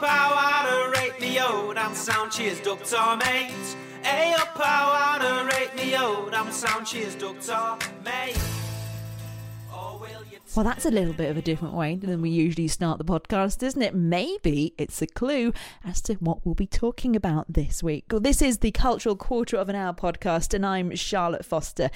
how to rate me out, I'm sound cheers, Doctor Mate. Hey up, how to rate me out, I'm sound cheers, Doctor Mate. Well, that's a little bit of a different way than we usually start the podcast, isn't it? Maybe it's a clue as to what we'll be talking about this week. Well, this is the Cultural Quarter of an Hour podcast, and I'm Charlotte Foster.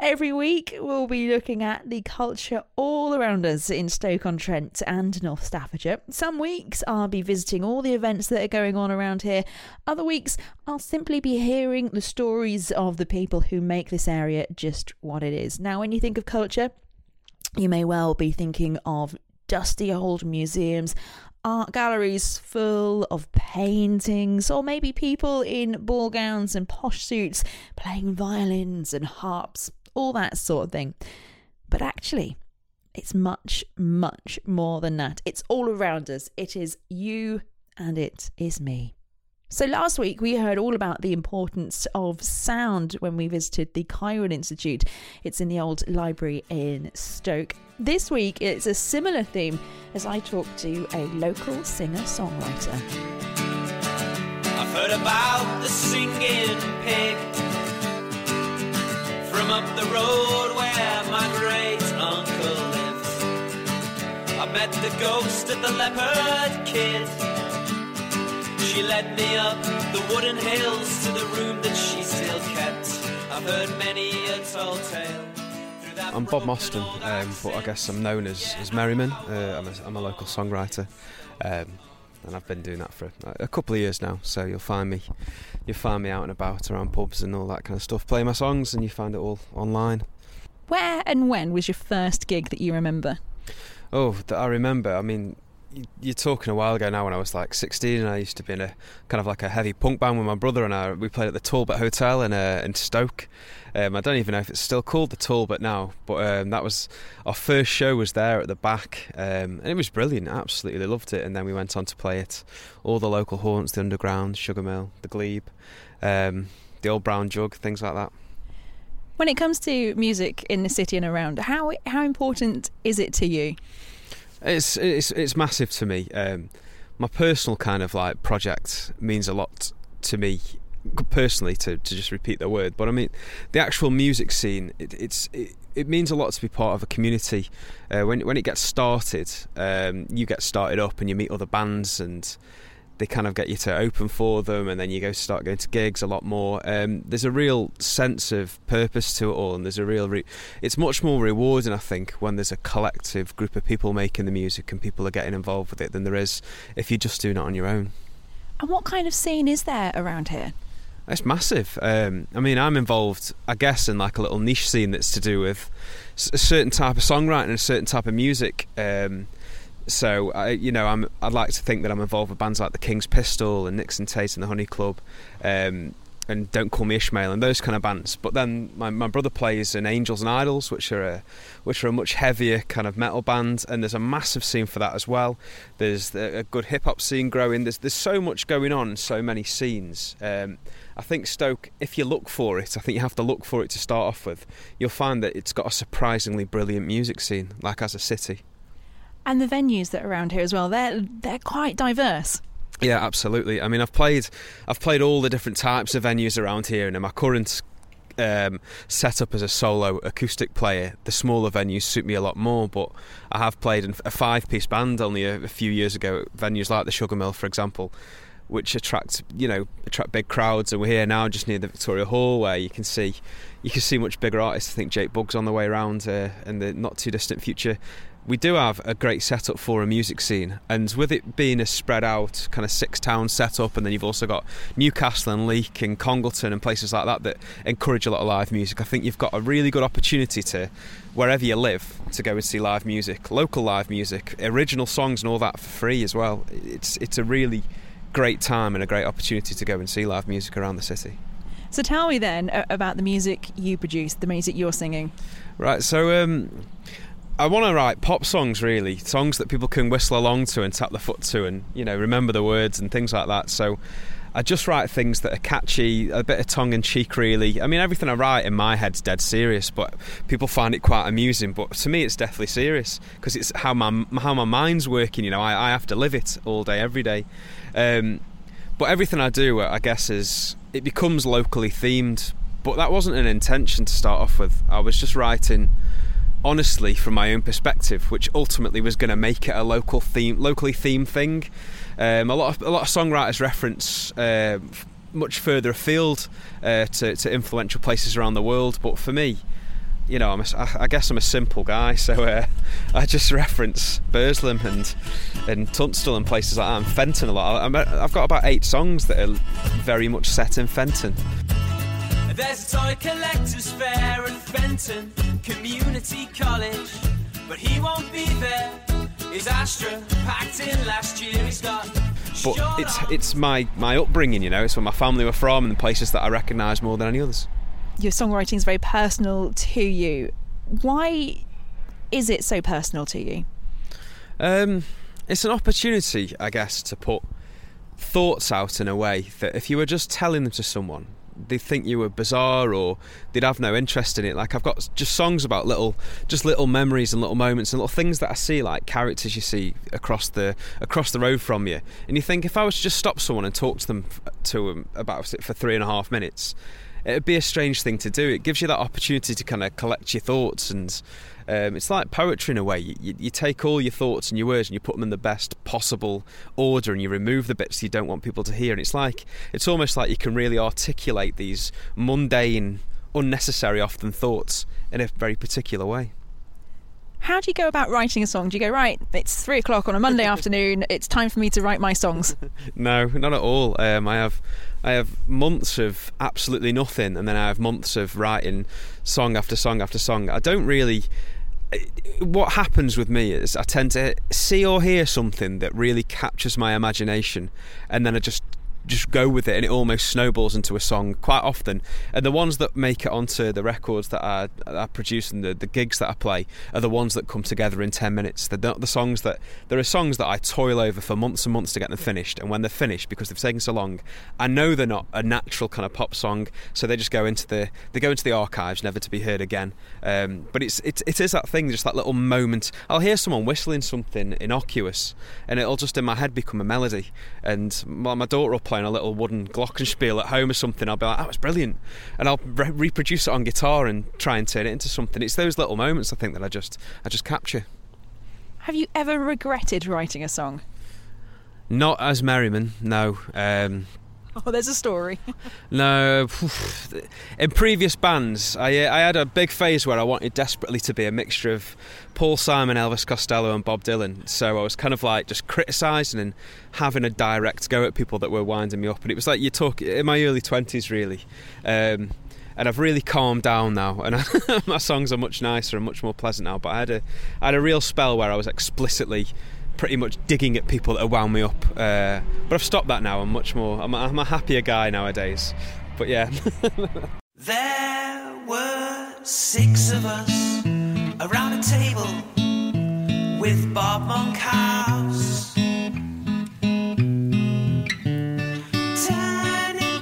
Every week, we'll be looking at the culture all around us in Stoke on Trent and North Staffordshire. Some weeks, I'll be visiting all the events that are going on around here. Other weeks, I'll simply be hearing the stories of the people who make this area just what it is. Now, when you think of culture, you may well be thinking of dusty old museums, art galleries full of paintings, or maybe people in ball gowns and posh suits playing violins and harps, all that sort of thing. But actually, it's much, much more than that. It's all around us. It is you and it is me. So last week we heard all about the importance of sound when we visited the Chiron Institute. It's in the old library in Stoke. This week it's a similar theme as I talk to a local singer-songwriter. I've heard about the singing pig from up the road where my great uncle lives. I met the ghost of the leopard kid. She led me up the wooden hills to the room that she still kept. I've heard many a tall tale. I'm Bob broken Mostyn, um, but I guess I'm known as, as Merriman. Uh, I'm, a, I'm a local songwriter, um, and I've been doing that for a, a couple of years now. So you'll find me, you'll find me out and about around pubs and all that kind of stuff. Play my songs, and you find it all online. Where and when was your first gig that you remember? Oh, that I remember. I mean, y- you're talking a while ago now when I was like 16 and I used to be in a kind of like a heavy punk band with my brother and I. We played at the Talbot Hotel in uh, in Stoke. Um, I don't even know if it's still called the Talbot now, but um, that was our first show was there at the back, um, and it was brilliant. Absolutely loved it. And then we went on to play it all the local haunts, the Underground, Sugar Mill, the Glebe, um, the Old Brown Jug, things like that. When it comes to music in the city and around, how how important is it to you? It's it's it's massive to me. Um, my personal kind of like project means a lot to me personally to, to just repeat the word but i mean the actual music scene it, it's it, it means a lot to be part of a community uh, when, when it gets started um, you get started up and you meet other bands and they kind of get you to open for them and then you go start going to gigs a lot more um, there's a real sense of purpose to it all and there's a real re- it's much more rewarding i think when there's a collective group of people making the music and people are getting involved with it than there is if you're just doing it on your own And what kind of scene is there around here? it's massive. Um, I mean, I'm involved, I guess, in like a little niche scene that's to do with a certain type of songwriting and a certain type of music. Um, so, I, you know, I'm, I'd like to think that I'm involved with bands like the King's Pistol and Nixon Tate and the Honey Club, um, and Don't Call Me Ishmael and those kind of bands. But then my, my brother plays in Angels and Idols, which are a, which are a much heavier kind of metal band, and there's a massive scene for that as well. There's a good hip hop scene growing. There's there's so much going on, so many scenes. Um, I think Stoke, if you look for it, I think you have to look for it to start off with. You'll find that it's got a surprisingly brilliant music scene, like as a city. And the venues that are around here as well, they're they're quite diverse. Yeah, absolutely. I mean, I've played, I've played all the different types of venues around here, and in my current um, setup as a solo acoustic player, the smaller venues suit me a lot more. But I have played in a five-piece band only a, a few years ago, venues like the Sugar Mill, for example, which attract you know attract big crowds. And we're here now, just near the Victoria Hall, where you can see you can see much bigger artists. I think Jake Bugg's on the way around uh, in the not too distant future. We do have a great setup for a music scene, and with it being a spread out kind of six town setup, and then you've also got Newcastle and Leek and Congleton and places like that that encourage a lot of live music. I think you've got a really good opportunity to, wherever you live, to go and see live music, local live music, original songs, and all that for free as well. It's it's a really great time and a great opportunity to go and see live music around the city. So tell me then about the music you produce, the music you're singing. Right, so um, I want to write pop songs, really, songs that people can whistle along to and tap the foot to, and you know remember the words and things like that. So I just write things that are catchy, a bit of tongue in cheek, really. I mean, everything I write in my head's dead serious, but people find it quite amusing. But to me, it's definitely serious because it's how my how my mind's working. You know, I, I have to live it all day, every day. Um, but everything I do, I guess, is it becomes locally themed. But that wasn't an intention to start off with. I was just writing honestly from my own perspective, which ultimately was going to make it a local theme, locally themed thing. Um, a lot of a lot of songwriters reference uh, much further afield uh, to, to, influential places around the world, but for me, you know, I'm a, I guess I'm a simple guy, so uh, I just reference Burslem and and Tunstall and places like that, and Fenton a lot. i have got about eight songs that are very much set in Fenton. There's a toy collector's fair at Fenton Community College, but he won't be there his Astra packed in last year. He's got. But it's it's my my upbringing, you know. It's where my family were from and the places that I recognise more than any others. Your songwriting is very personal to you. Why is it so personal to you? Um, it's an opportunity, I guess, to put thoughts out in a way that if you were just telling them to someone, they'd think you were bizarre or they'd have no interest in it. Like I've got just songs about little, just little memories and little moments and little things that I see, like characters you see across the across the road from you, and you think if I was to just stop someone and talk to them to them about it for three and a half minutes, it'd be a strange thing to do. It gives you that opportunity to kind of collect your thoughts and um, it's like poetry in a way. You, you, you, take all your thoughts and your words and you put them in the best possible order, and you remove the bits you don't want people to hear. And it's like it's almost like you can really articulate these mundane, unnecessary, often thoughts in a very particular way. How do you go about writing a song? Do you go right? It's three o'clock on a Monday afternoon. It's time for me to write my songs. no, not at all. Um, I have I have months of absolutely nothing, and then I have months of writing song after song after song. I don't really what happens with me is I tend to see or hear something that really captures my imagination, and then I just just go with it and it almost snowballs into a song quite often. And the ones that make it onto the records that I, I produce and the, the gigs that I play are the ones that come together in 10 minutes. They're not the songs that there are songs that I toil over for months and months to get them finished. And when they're finished because they've taken so long I know they're not a natural kind of pop song. So they just go into the they go into the archives never to be heard again. Um, but it's it, it is that thing just that little moment. I'll hear someone whistling something innocuous and it'll just in my head become a melody. And my, my daughter will playing a little wooden glockenspiel at home or something, I'll be like, "That was brilliant," and I'll re- reproduce it on guitar and try and turn it into something. It's those little moments I think that I just I just capture. Have you ever regretted writing a song? Not as Merriman, no. Um, Oh, there's a story. no, in previous bands, I uh, I had a big phase where I wanted desperately to be a mixture of Paul Simon, Elvis Costello, and Bob Dylan. So I was kind of like just criticising and having a direct go at people that were winding me up. And it was like you talk in my early twenties, really. Um, and I've really calmed down now, and my songs are much nicer and much more pleasant now. But I had a I had a real spell where I was explicitly pretty much digging at people that wound me up. Uh, but I've stopped that now. I'm much more. I'm, I'm a happier guy nowadays. But yeah. there were six of us around a table with Bob Monkhouse. Turning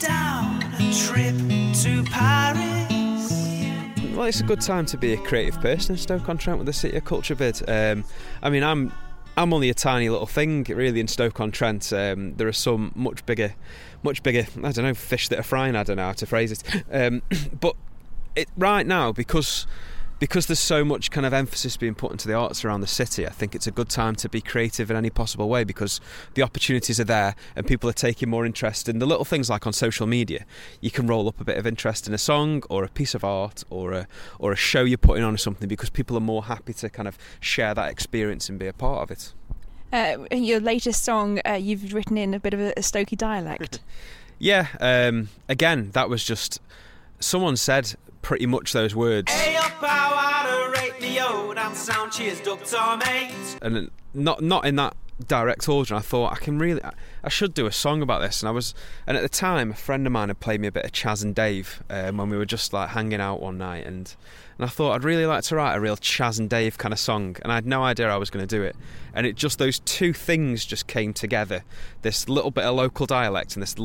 down a trip to Paris. Well, it's a good time to be a creative person in Stoke-on-Trent with the City of Culture bid. Um, I mean, I'm I'm only a tiny little thing, really, in Stoke-on-Trent. Um, there are some much bigger, much bigger. I don't know fish that are frying. I don't know how to phrase it. Um, but it, right now, because because there's so much kind of emphasis being put into the arts around the city, I think it's a good time to be creative in any possible way because the opportunities are there and people are taking more interest in the little things like on social media. You can roll up a bit of interest in a song or a piece of art or a or a show you're putting on or something because people are more happy to kind of share that experience and be a part of it. Uh, your latest song, uh, you've written in a bit of a, a Stokey dialect. yeah, um, again, that was just someone said pretty much those words. Hey, and not not in that direct order. I thought I can really, I should do a song about this. And I was, and at the time, a friend of mine had played me a bit of Chaz and Dave um, when we were just like hanging out one night, and and I thought I'd really like to write a real Chaz and Dave kind of song, and I had no idea I was going to do it. And it just those two things just came together. This little bit of local dialect and this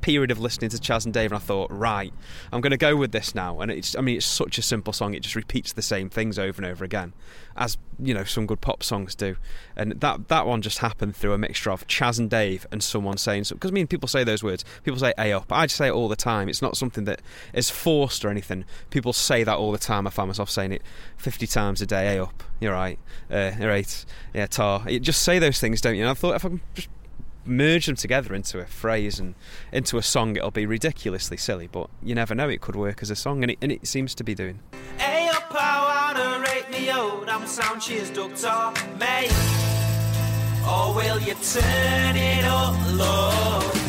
period of listening to Chaz and Dave, and I thought, right, I'm going to go with this now. And it's, I mean, it's such a simple song; it just repeats the same things over and over again, as you know, some good pop songs do. And that that one just happened through a mixture of Chaz and Dave and someone saying so. Because I mean, people say those words. People say "a up." I just say it all the time. It's not something that is forced or anything. People say that all the time. I find myself saying it 50 times a day. A up. You're right. Uh, you're right. Yeah, tar. You just say those things, don't you? And I thought if I can just merge them together into a phrase and into a song, it'll be ridiculously silly. But you never know; it could work as a song, and it, and it seems to be doing. Hey up. I'm sound cheers, doctor. Or will you turn it up low?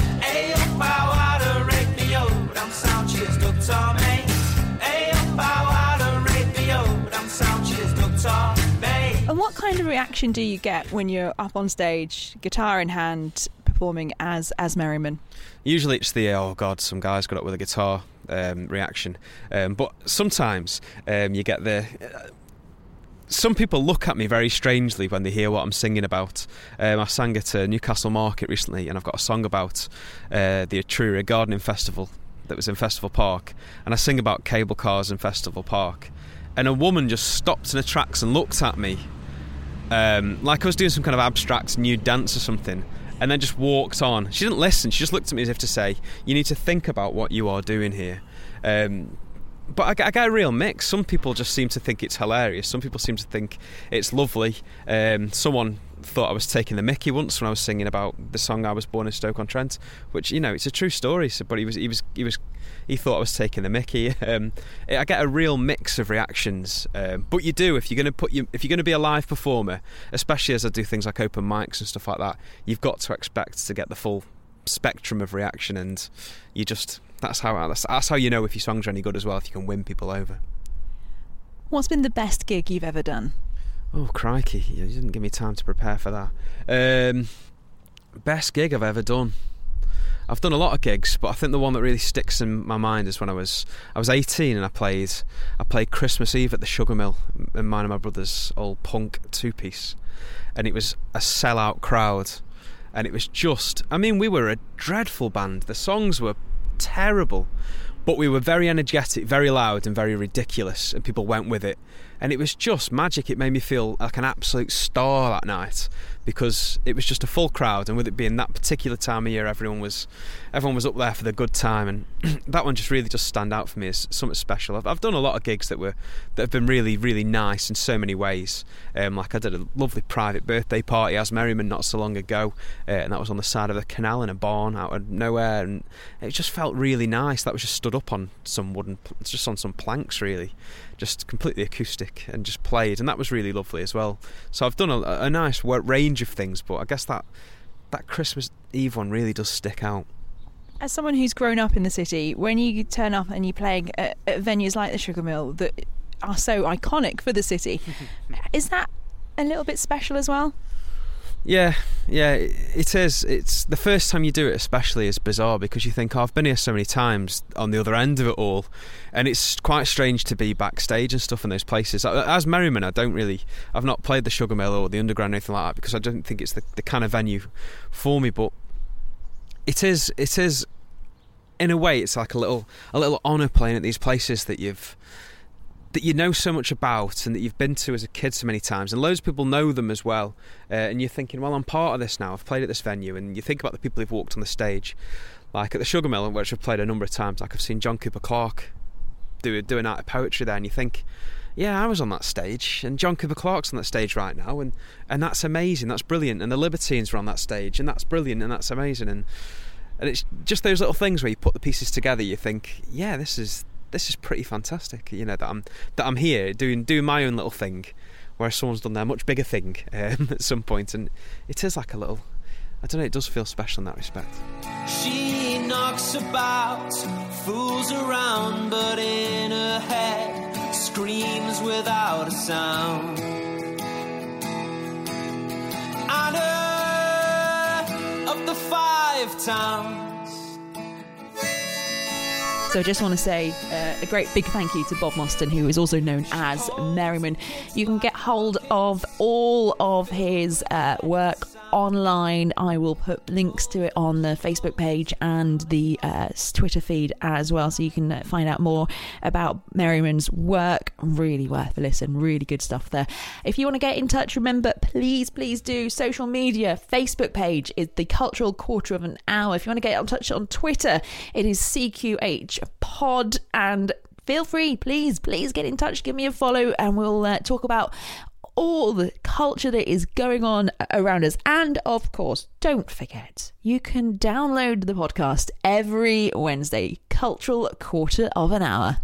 Kind of reaction do you get when you're up on stage, guitar in hand, performing as as Merriman? Usually it's the oh god, some guy's got up with a guitar um, reaction, um, but sometimes um, you get the. Uh, some people look at me very strangely when they hear what I'm singing about. Um, I sang at uh, Newcastle Market recently, and I've got a song about uh, the Etruria Gardening Festival that was in Festival Park, and I sing about cable cars in Festival Park. And a woman just stopped in her tracks and looked at me, um, like I was doing some kind of abstract new dance or something, and then just walked on. She didn't listen. She just looked at me as if to say, "You need to think about what you are doing here." Um, but I, I get a real mix. Some people just seem to think it's hilarious. Some people seem to think it's lovely. Um, someone thought I was taking the Mickey once when I was singing about the song I was born in Stoke on Trent, which you know it's a true story. So, but he was he was he was he thought I was taking the Mickey. Um, I get a real mix of reactions. Um, but you do if you're going to put you if you're going to be a live performer, especially as I do things like open mics and stuff like that. You've got to expect to get the full spectrum of reaction, and you just that's how that's, that's how you know if your songs are any good as well. If you can win people over. What's been the best gig you've ever done? Oh crikey! You didn't give me time to prepare for that. Um, best gig I've ever done. I've done a lot of gigs, but I think the one that really sticks in my mind is when I was I was 18 and I played I played Christmas Eve at the Sugar Mill in mine and my brother's old punk two piece, and it was a sellout crowd, and it was just I mean we were a dreadful band. The songs were terrible, but we were very energetic, very loud, and very ridiculous, and people went with it. And it was just magic. It made me feel like an absolute star that night because it was just a full crowd, and with it being that particular time of year, everyone was everyone was up there for the good time, and that one just really just stand out for me as something special. I've, I've done a lot of gigs that were that have been really really nice in so many ways. Um, like I did a lovely private birthday party as Merriman not so long ago, uh, and that was on the side of the canal in a barn out of nowhere, and it just felt really nice. That was just stood up on some wooden, just on some planks really, just completely acoustic and just played, and that was really lovely as well. So I've done a, a nice range of things, but I guess that that Christmas Eve one really does stick out. As someone who's grown up in the city, when you turn up and you're playing at, at venues like the Sugar Mill that are so iconic for the city, is that a little bit special as well? Yeah, yeah, it is. It's the first time you do it, especially, is bizarre because you think, oh, I've been here so many times on the other end of it all, and it's quite strange to be backstage and stuff in those places. As Merriman, I don't really, I've not played the Sugar Mill or the Underground or anything like that because I don't think it's the, the kind of venue for me. But it is, it is, in a way, it's like a little, a little honour playing at these places that you've that you know so much about and that you've been to as a kid so many times, and loads of people know them as well. Uh, and you're thinking, well, I'm part of this now. I've played at this venue, and you think about the people who've walked on the stage, like at the Sugar Mill, which I've played a number of times. Like I've seen John Cooper Clarke do do an art of poetry there, and you think, yeah, I was on that stage, and John Cooper Clarke's on that stage right now, and and that's amazing, that's brilliant, and the Libertines were on that stage, and that's brilliant, and that's amazing, and and it's just those little things where you put the pieces together. You think, yeah, this is this is pretty fantastic. You know that I'm that I'm here doing doing my own little thing, whereas someone's done their much bigger thing um, at some point, and it is like a little. I don't know. It does feel special in that respect. She knocks about, fools around, but in her head screams without a sound. Her of the five towns. So I just want to say uh, a great big thank you to Bob Mostyn, who is also known as Merriman. You can get hold of all of his uh, work online. I will put links to it on the Facebook page and the uh, Twitter feed as well, so you can uh, find out more about Merriman's work. Really worth a listen. Really good stuff there. If you want to get in touch, remember, please, please do social media. Facebook page is the Cultural Quarter of an Hour. If you want to get in touch on Twitter, it is CQH Pod and feel free, please, please get in touch, give me a follow, and we'll uh, talk about all the culture that is going on around us. And of course, don't forget, you can download the podcast every Wednesday, Cultural Quarter of an Hour.